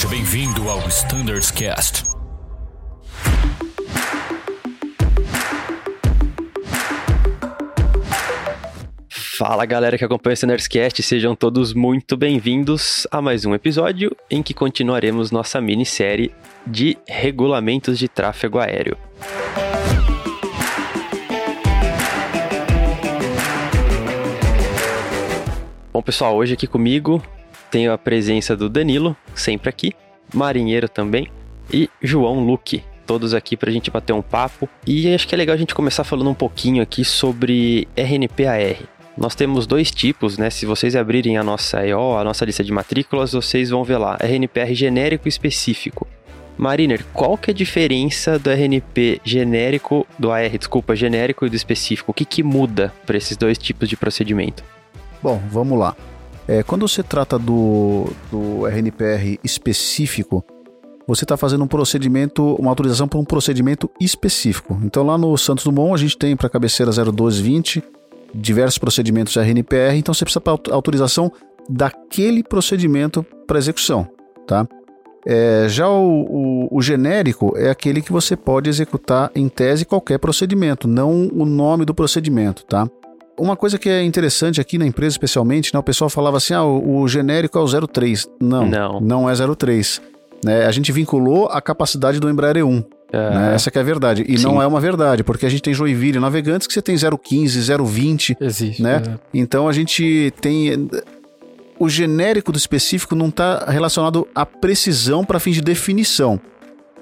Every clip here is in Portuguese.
Seja bem-vindo ao Standards Cast. Fala galera que acompanha o Standards Cast, sejam todos muito bem-vindos a mais um episódio em que continuaremos nossa minissérie de regulamentos de tráfego aéreo. Bom, pessoal, hoje aqui comigo tenho a presença do Danilo, sempre aqui, Marinheiro também, e João Luque, todos aqui para a gente bater um papo. E acho que é legal a gente começar falando um pouquinho aqui sobre RNPAR. Nós temos dois tipos, né? Se vocês abrirem a nossa EO, a nossa lista de matrículas, vocês vão ver lá, RNPR genérico e específico. Mariner, qual que é a diferença do RNP genérico, do AR, desculpa, genérico e do específico? O que, que muda para esses dois tipos de procedimento? Bom, vamos lá. É, quando você trata do, do RNPR específico, você está fazendo um procedimento, uma autorização para um procedimento específico. Então lá no Santos Dumont a gente tem para a cabeceira 01220 diversos procedimentos RNPR, então você precisa para autorização daquele procedimento para execução, tá? É, já o, o, o, genérico é aquele que você pode executar em tese qualquer procedimento, não o nome do procedimento, tá? Uma coisa que é interessante aqui na empresa, especialmente, né, o pessoal falava assim: ah, o, o genérico é o 03. Não, não, não é 03. Né, a gente vinculou a capacidade do Embraer E1. É. Né, essa que é a verdade. E Sim. não é uma verdade, porque a gente tem Joinville Navegantes que você tem 015, 020. Existe. Né? É. Então a gente tem o genérico do específico não está relacionado à precisão para fins de definição.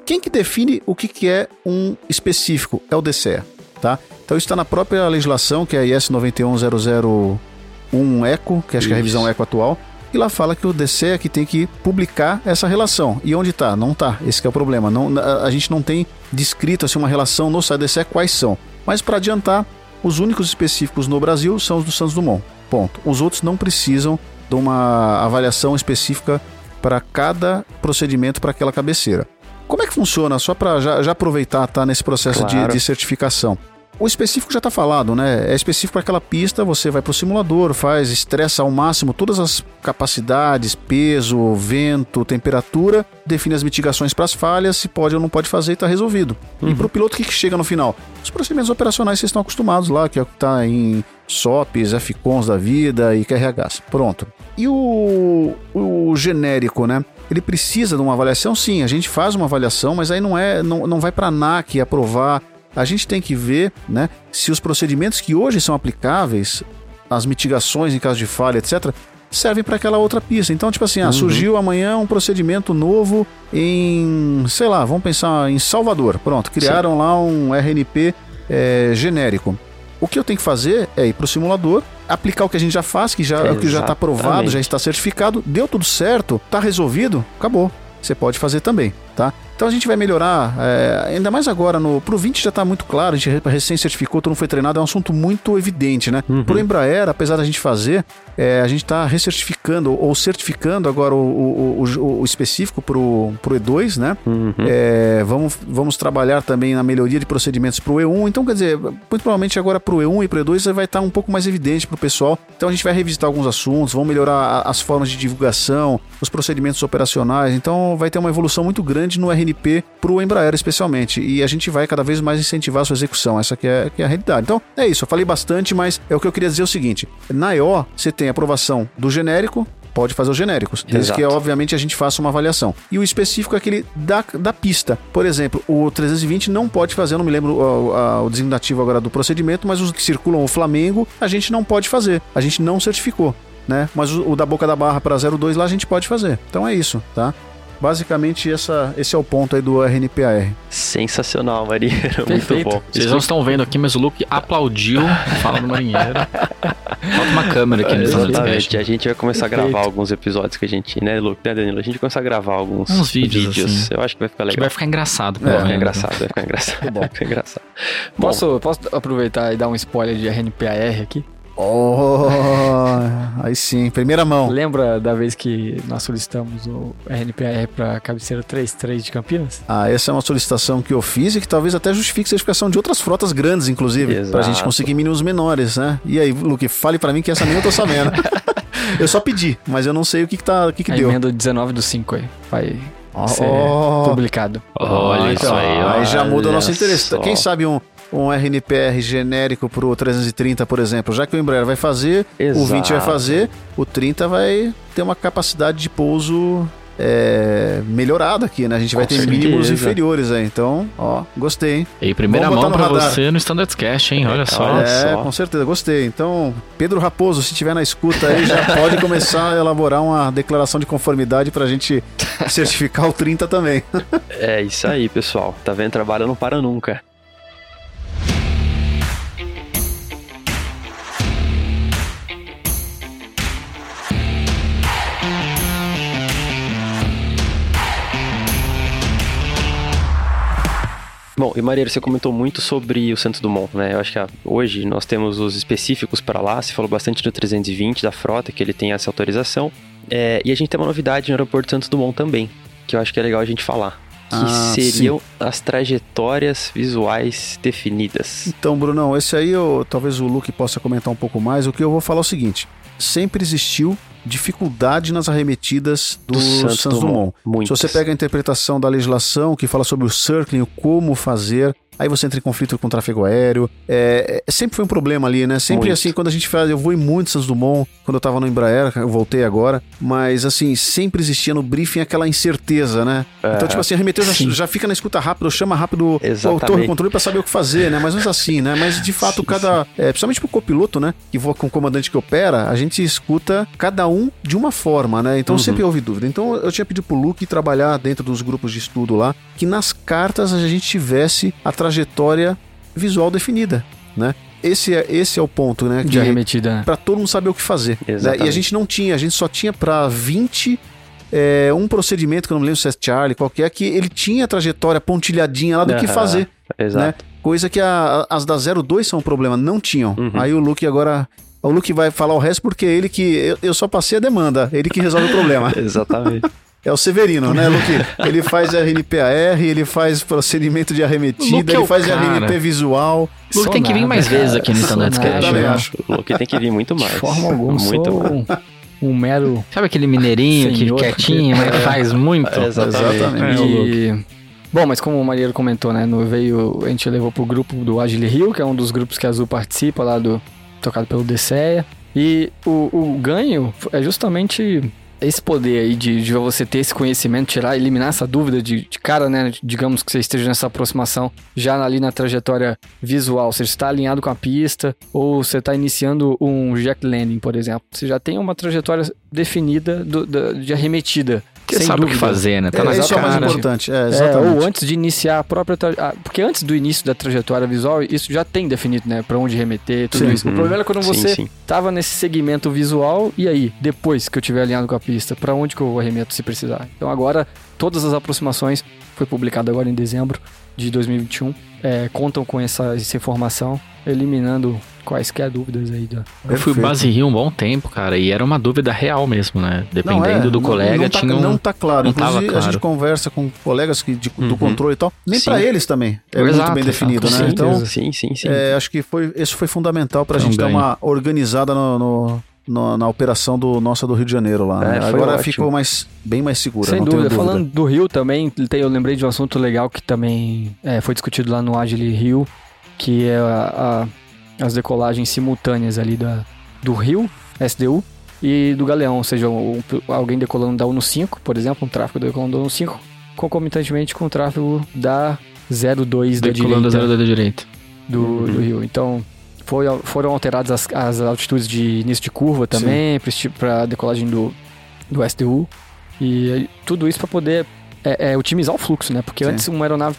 Quem que define o que, que é um específico? É o DCE, tá? Então isso está na própria legislação, que é a IS 91001 ECO, que acho isso. que é a revisão ECO atual, e lá fala que o DCE é que tem que publicar essa relação. E onde está? Não está. Esse é o problema. Não, a gente não tem descrito assim, uma relação no site DCE quais são. Mas para adiantar, os únicos específicos no Brasil são os do Santos Dumont. Ponto. Os outros não precisam de uma avaliação específica para cada procedimento para aquela cabeceira. Como é que funciona? Só para já, já, aproveitar, tá nesse processo claro. de, de certificação. O específico já está falado, né? É específico para aquela pista, você vai para o simulador, faz, estressa ao máximo todas as capacidades, peso, vento, temperatura, define as mitigações para as falhas, se pode ou não pode fazer e está resolvido. Uhum. E para o piloto, o que, que chega no final? Os procedimentos operacionais vocês estão acostumados lá, que é o que está em SOPs, FCONs da vida e QRHs. Pronto. E o, o genérico, né? Ele precisa de uma avaliação? Sim, a gente faz uma avaliação, mas aí não é, não, não vai para a ANAC aprovar a gente tem que ver né, se os procedimentos que hoje são aplicáveis, as mitigações em caso de falha, etc., servem para aquela outra pista. Então, tipo assim, ah, uhum. surgiu amanhã um procedimento novo em, sei lá, vamos pensar em Salvador. Pronto, criaram Sim. lá um RNP é, genérico. O que eu tenho que fazer é ir para o simulador, aplicar o que a gente já faz, que já, que já está aprovado, já está certificado, deu tudo certo, está resolvido, acabou. Você pode fazer também, tá? Então a gente vai melhorar, é, ainda mais agora, no, pro 20 já está muito claro, a gente recém certificou, todo mundo foi treinado, é um assunto muito evidente, né? Uhum. Pro Embraer, apesar da gente fazer, é, a gente está recertificando ou certificando agora o, o, o, o, específico pro, pro E2, né? Uhum. É, vamos, vamos trabalhar também na melhoria de procedimentos pro E1, então quer dizer, muito provavelmente agora pro E1 e pro E2 vai estar tá um pouco mais evidente pro pessoal, então a gente vai revisitar alguns assuntos, vamos melhorar as formas de divulgação, os procedimentos operacionais, então vai ter uma evolução muito grande no RN Para o Embraer especialmente. E a gente vai cada vez mais incentivar a sua execução. Essa que é, que é a realidade. Então, é isso. Eu falei bastante, mas é o que eu queria dizer é o seguinte. Na EO, você tem aprovação do genérico, pode fazer os genéricos, desde Exato. que, obviamente, a gente faça uma avaliação. E o específico é aquele da, da pista. Por exemplo, o 320 não pode fazer, eu não me lembro o, o designativo agora do procedimento, mas os que circulam o Flamengo, a gente não pode fazer. A gente não certificou. Né? Mas o, o da boca da barra para 02 lá a gente pode fazer. Então é isso, tá? Basicamente, essa, esse é o ponto aí do RNPAR. Sensacional, marinheiro. Perfeito. Muito bom. Vocês não estão vendo aqui, mas o Luke aplaudiu falando marinheiro. Falta uma câmera aqui nesse Exatamente. A gente vai começar Perfeito. a gravar alguns episódios que a gente, né, Luke, né, Danilo? A gente vai começar a gravar alguns Uns vídeos. vídeos. Assim. Eu acho que vai ficar legal. Que vai ficar engraçado. É, vai ficar engraçado, vai ficar engraçado. Bom. Vai ficar engraçado. Posso, posso aproveitar e dar um spoiler de RNPAR aqui? Oh, aí sim, primeira mão. Lembra da vez que nós solicitamos o RNPR para cabeceira 33 de Campinas? Ah, essa é uma solicitação que eu fiz e que talvez até justifique a certificação de outras frotas grandes, inclusive, para a gente conseguir mínimos menores, né? E aí, Luke, fale para mim que essa nem eu tô sabendo. Eu só pedi, mas eu não sei o que, que, tá, o que, que A deu. emenda 19 do 5 aí. Vai ser ó. publicado. Olha isso aí. Aí já muda o nosso Olha interesse. só. Quem sabe um, um RNPR genérico pro 330, por exemplo, já que o Embraer vai fazer, o 20 vai Exato. fazer, o 30 vai ter uma capacidade de pouso é, melhorada aqui, né? A gente vai Com ter mínimos certeza. inferiores aí. Então, ó, gostei, hein? E primeira mão pra radar. você no Standards Cast, hein? Olha só. Olha é, só. com certeza, gostei. Então, Pedro Raposo, se tiver na escuta aí, já pode começar a elaborar uma declaração de conformidade pra gente certificar o 30 também. É isso aí, pessoal. Tá vendo? Trabalho não para nunca. Bom, e Maria, você comentou muito sobre o Santos Dumont, né? Eu acho que ah, hoje nós temos os específicos para lá. Você falou bastante do 320 da frota, que ele tem essa autorização. É, e a gente tem uma novidade no aeroporto Santos Dumont também, que eu acho que é legal a gente falar. Que Ah, seriam as trajetórias visuais definidas. Então, Brunão, esse aí eu, talvez o Luke possa comentar um pouco mais. O que eu vou falar é o seguinte: sempre existiu dificuldade nas arremetidas do, Do Santos, Santos Dumont. Dumont. Se você pega a interpretação da legislação que fala sobre o circling, o como fazer, aí você entra em conflito com o tráfego aéreo. É, é- sempre foi um problema ali, né? Sempre Muito. assim, quando a gente faz. Eu vou em muito Santos Dumont, quando eu tava no Embraer, eu voltei agora, mas assim, sempre existia no briefing aquela incerteza, né? Então, tipo assim, arremeteu, já, Sim. já fica na escuta rápido, chama rápido o Exatamente. torre controle pra saber o que fazer, né? Mais ou menos assim, né? Mas de fato, cada. É, principalmente pro copiloto, né? Que voa com o comandante que opera, a gente escuta cada um de uma forma, né? Então Uhum. sempre houve dúvida. Então eu tinha pedido pro Luke trabalhar dentro dos grupos de estudo lá, que nas cartas a gente tivesse a trajetória visual definida, né? Esse é, esse é o ponto, né? De que- arremetida. né? Pra todo mundo saber o que fazer. né? E a gente não tinha, a gente só tinha pra 20 é, um procedimento que eu não me lembro se é Charlie, qual que é, que ele tinha a trajetória pontilhadinha lá do que Aham, fazer. Exato. Coisa que a- as da 02 são um problema, não tinham. Uhum. Aí o Luke agora. O Luke vai falar o resto porque é ele que. Eu, eu só passei a demanda, ele que resolve o problema. Exatamente. É o Severino, né, Luke? Ele faz RNPAR, ele faz procedimento de arremetida, Luke é ele o faz cara. RNP visual. Luke Sou tem que vir nada, mais cara. vezes aqui no nada, Cast. também né? acho. O Luke tem que vir muito mais. De forma alguma, Muito sou mais. um, um mero... Sabe aquele mineirinho que quietinho, mas faz muito? Exatamente. É, o Luke. E... Bom, mas como o Marinheiro comentou, né? No veio, a gente levou pro grupo do Agile Rio, que é um dos grupos que a Azul participa lá do. Tocado pelo DCEA. E o, o ganho é justamente esse poder aí de, de você ter esse conhecimento, tirar, eliminar essa dúvida de, de cara, né? Digamos que você esteja nessa aproximação já ali na trajetória visual. Você está alinhado com a pista ou você está iniciando um jack landing, por exemplo. Você já tem uma trajetória definida do- da- de arremetida. Você sem sabe o que dúvida. fazer, né? Tá É, na isso é o mais cara. importante. É, É, exatamente. ou antes de iniciar a própria. tra- ah, Porque antes do início da trajetória visual, isso já tem definido, né? Pra onde remeter, tudo Sim. isso. O Uhum. problema é quando Sim, você sim. tava nesse segmento visual, e aí, depois que eu tiver alinhado com a pista, pra onde que eu arremeto se precisar? Então agora, todas as aproximações, foi publicado agora em dezembro de 2021, é, contam com essa, essa informação, eliminando quaisquer dúvidas aí. Da... Eu fui base Rio um bom tempo, cara, e era uma dúvida real mesmo, né? Dependendo Não, é, do não- colega, não tá, tinha um... Não tá claro. não Inclusive, a gente claro. conversa com colegas que de- do Uhum. controle e tal. Nem pra eles também. É muito Exato, bem definido, exato. né? Sim, Então, sim, sim, sim. é, acho que foi, isso foi fundamental pra gente dar uma organizada no, no- no- na operação do nossa do Rio de Janeiro lá. né? É, foi Agora ótimo. ficou mais, bem mais segura. Sem não dúvida. tenho Falando do Rio também, eu lembrei de um assunto legal que também é, foi discutido lá no Agile Rio, que é a- a- as decolagens simultâneas ali da, do Rio, SDU, e do Galeão, ou seja, um- alguém decolando da UNO 5, por exemplo, um tráfego decolando da UNO 5, concomitantemente com o tráfego da 02 da Decolando a direita zero da direita. do, Uhum. do Rio. Então, foi, foram alteradas as, as altitudes de início de curva também, para decolagem do, do SDU. E tudo isso para poder é, é, otimizar o fluxo, né? Porque Sim. antes uma aeronave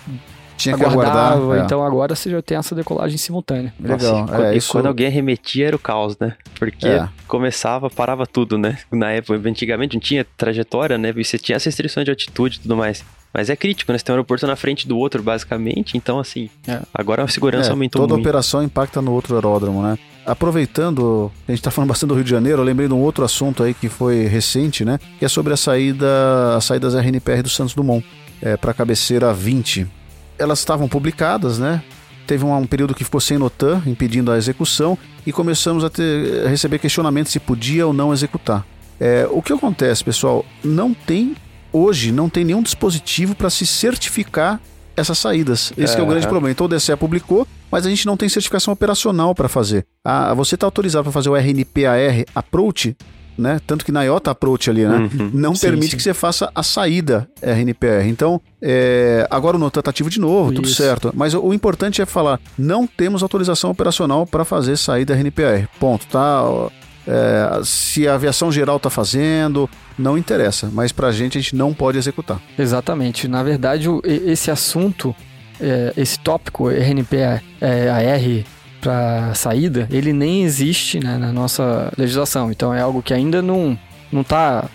Tinha que aguardava, aguardar. é. então agora você já tem essa decolagem simultânea. Legal. Nossa, e, é, e isso... quando alguém arremetia era o caos, né? Porque É. começava, parava tudo, né? Na época, antigamente não tinha trajetória, né? E você tinha as restrições de altitude e tudo mais. Mas é crítico, né? Você tem um aeroporto na frente do outro, basicamente. Então, assim, É. agora a segurança É, aumentou toda muito. operação impacta no outro aeródromo, né? Aproveitando, a gente tá falando bastante do Rio de Janeiro, eu lembrei de um outro assunto aí que foi recente, né? Que é sobre a saída, as saídas RNPR do Santos Dumont é, para cabeceira 20. Elas estavam publicadas, né? teve um, um período que ficou sem notan, impedindo a execução, e começamos a, ter, a receber questionamentos se podia ou não executar. É, o que acontece, pessoal? Não tem, hoje, não tem nenhum dispositivo para se certificar essas saídas. Esse é o grande problema. Então o DCE publicou, mas a gente não tem certificação operacional para fazer. Ah, você está autorizado para fazer o RNPAR Approach, né? Tanto que na IOTA Approach ali, né? Uhum. Não Sim, permite sim. que você faça a saída RNPR. Então, é, agora o Notan tá ativo de novo, tudo Isso. certo. Mas o, o importante é falar, não temos autorização operacional para fazer saída RNPR. Ponto, tá? É, se a aviação geral tá fazendo, não interessa. Mas pra gente, a gente não pode executar. Exatamente. Na verdade, esse assunto, é, esse tópico RNP é, AR para saída, ele nem existe né, na nossa legislação. Então é algo que ainda não não está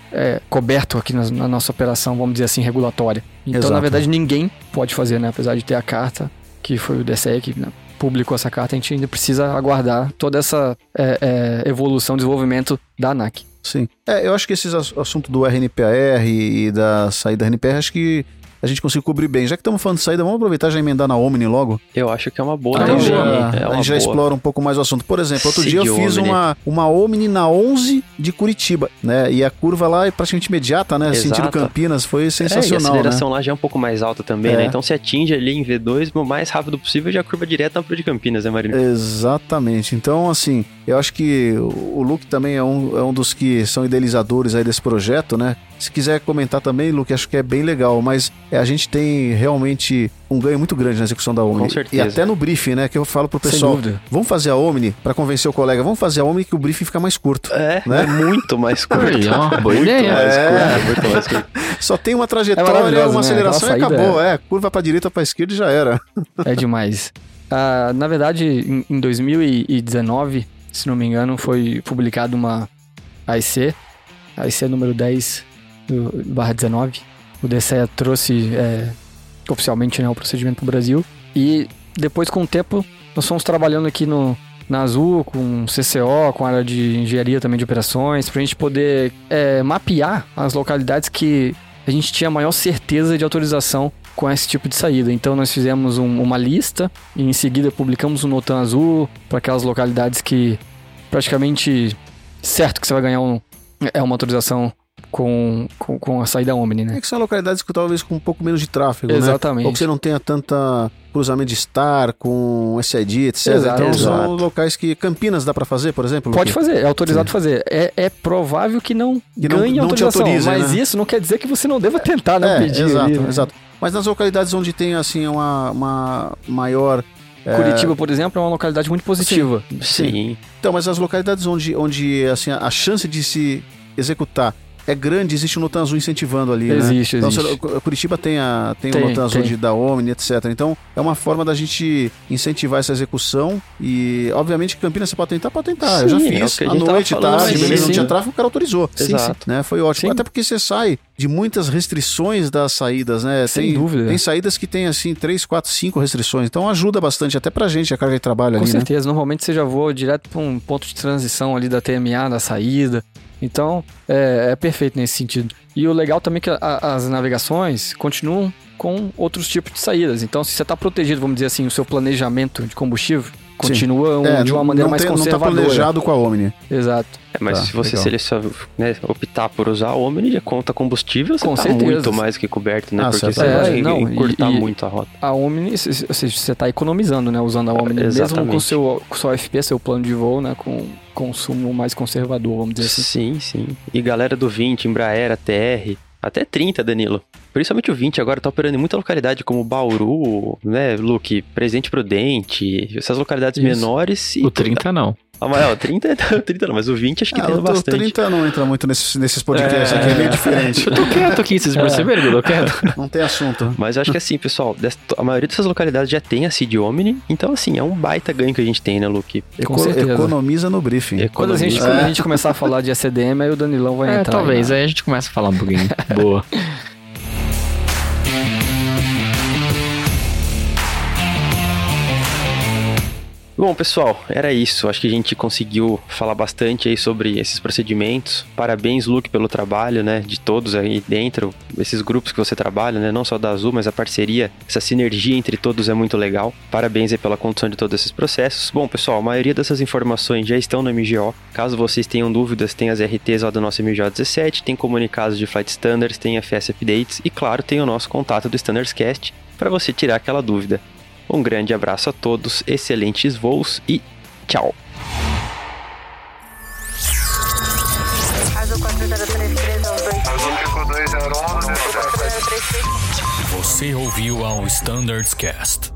coberto aqui na, na nossa operação, vamos dizer assim, regulatória. Então, Exato. na verdade, ninguém pode fazer, né? Apesar de ter a carta, que foi o DCE que né, publicou essa carta, a gente ainda precisa aguardar toda essa é, é, evolução, desenvolvimento da ANAC. Sim. É, eu acho que esse ass- assunto do RNPAR e da saída RNPR, acho que a gente conseguiu cobrir bem. Já que estamos falando de saída, vamos aproveitar e já emendar na Omni logo. Eu acho que é uma boa também. já, é a gente já boa. explora um pouco mais o assunto. Por exemplo, outro dia eu fiz Omni. uma, uma Omni na 11 de Curitiba, né? E a curva lá é praticamente imediata, né? Exato. Sentido Campinas, foi É, e a sensacional, né? aceleração lá já é um pouco mais alta também, É. né? Então se atinge ali em V2 o mais rápido possível já curva direto na Pro de Campinas, né, Marina? Exatamente. Então, assim, eu acho que o o Luke também é um, é um dos que são idealizadores aí desse projeto, né? Se quiser comentar também, Luke, acho que é bem legal, mas é, a gente tem realmente um ganho muito grande na execução da Omni. Com certeza. E até no briefing, né? Que eu falo pro pessoal, vamos fazer a Omni para convencer o colega, vamos fazer a Omni que o briefing fica mais curto. É, Né? é muito mais curto. Muito ideia. mais É. curto, muito mais curto. Só tem uma É trajetória, maravilhoso, uma né? aceleração e Aquela saída acabou. É, curva pra direita, pra esquerda e já era. É demais. Ah, na verdade, em, em 2019, se não me engano, foi publicada uma AIC, AIC número 10 do, barra 19. O DCE trouxe é, oficialmente né, o procedimento para o Brasil. E depois, com o tempo, nós fomos trabalhando aqui no, na Azul, com CCO, com a área de engenharia também de operações, para a gente poder é, mapear as localidades que a gente tinha maior certeza de autorização com esse tipo de saída. Então nós fizemos um- uma lista e em seguida publicamos um Notan Azul para aquelas localidades que praticamente certo que você vai ganhar um, é uma autorização com, com, com a saída Omni, né? É que são localidades que talvez com um pouco menos de tráfego, né? Exatamente. Ou que você não tenha tanta cruzamento de Star com SID, etc. Exato, então são exato. locais que Campinas dá pra fazer, por exemplo? Pode fazer, é autorizado fazer. É, é provável que não Que não- ganhe não autorização, autorize, mas né? isso não quer dizer que você não deva tentar não É, pedir. exato, ali, né? exato. Mas nas localidades onde tem assim uma, uma maior é, Curitiba, por exemplo, é uma localidade muito positiva. Sim. Então, mas as localidades onde, onde assim, a chance de se executar é grande, existe o Notan Azul incentivando ali, né? Existe, Então, existe. se- Curitiba tem, a, tem, Tem, o Notan Azul tem. de, da Omni, etc. Então, é uma forma da gente incentivar essa execução e, obviamente, Campinas você pode tentar, pode tentar. Eu já Sim, é fiz, a à noite, tarde, beleza, não Sim, tinha sim. tráfego, o cara autorizou. Exato. Né? Foi ótimo. Sim. Até porque você sai de muitas restrições das saídas, né? Sem tem, dúvida. Tem saídas que tem, assim, 3, 4, 5 restrições. Então, ajuda bastante, até pra gente, a carga de trabalho Com ali, né? certeza, normalmente você já voa direto para um ponto de transição ali da TMA, da saída. Então, é, é perfeito nesse sentido. E o legal também é que a- as navegações continuam com outros tipos de saídas. Então, se você está protegido, vamos dizer assim, o seu planejamento de combustível continua um- É, de uma não- maneira não mais tem- Não tá conservadora. planejado com a Omni. Exato. É, mas Tá, se você legal. selecionar, né, optar por usar a Omni, já conta combustível, você Com tá certeza. muito mais que coberto, né? Ah, Porque certo. você É, vai não, encurtar e- muito a rota. A Omni, ou seja, você está economizando, né? Usando a Omni, mesmo Exatamente. com o seu, com seu FP, seu plano de voo, né? Com consumo mais conservador, vamos dizer assim. Sim, sim. E galera do 20, Embraer, ATR, até 30, Danilo. Principalmente o 20 agora tá operando em muita localidade, como Bauru, né, Luke, Presidente Prudente, essas localidades Isso. menores. E O 30 não. Ó, 30, o 30 não, mas o 20 acho que Ah, tem o bastante. 30 não entra muito nesses, nesses podcasts aqui, é meio diferente. Eu tô quieto aqui, vocês perceberam que eu tô quieto? Não tem assunto. Mas eu acho que assim, pessoal, a maioria dessas localidades já tem a Seed Omni, então assim, é um baita ganho que a gente tem, né, Luke? Com Eco- certeza. economiza no briefing. Quando a, gente, Economiza. quando a gente começar a falar de ACDM, aí o Danilão vai É, entrar. talvez. aí, né? Aí a gente começa a falar um pouquinho. Boa. Bom, pessoal, era isso. Acho que a gente conseguiu falar bastante aí sobre esses procedimentos. Parabéns, Luke, pelo trabalho, né, de todos aí dentro, esses grupos que você trabalha, né, não só da Azul, mas a parceria, essa sinergia entre todos é muito legal. Parabéns aí pela condução de todos esses processos. Bom, pessoal, a maioria dessas informações já estão no MGO. Caso vocês tenham dúvidas, tem as RTs lá do nosso MGO 17, tem comunicados de Flight Standards, tem FS Updates e, claro, tem o nosso contato do Standards Cast para você tirar aquela dúvida. Um grande abraço a todos, excelentes voos e tchau! Azul 4033 Azul ficou 201? Você ouviu ao Standards Cast.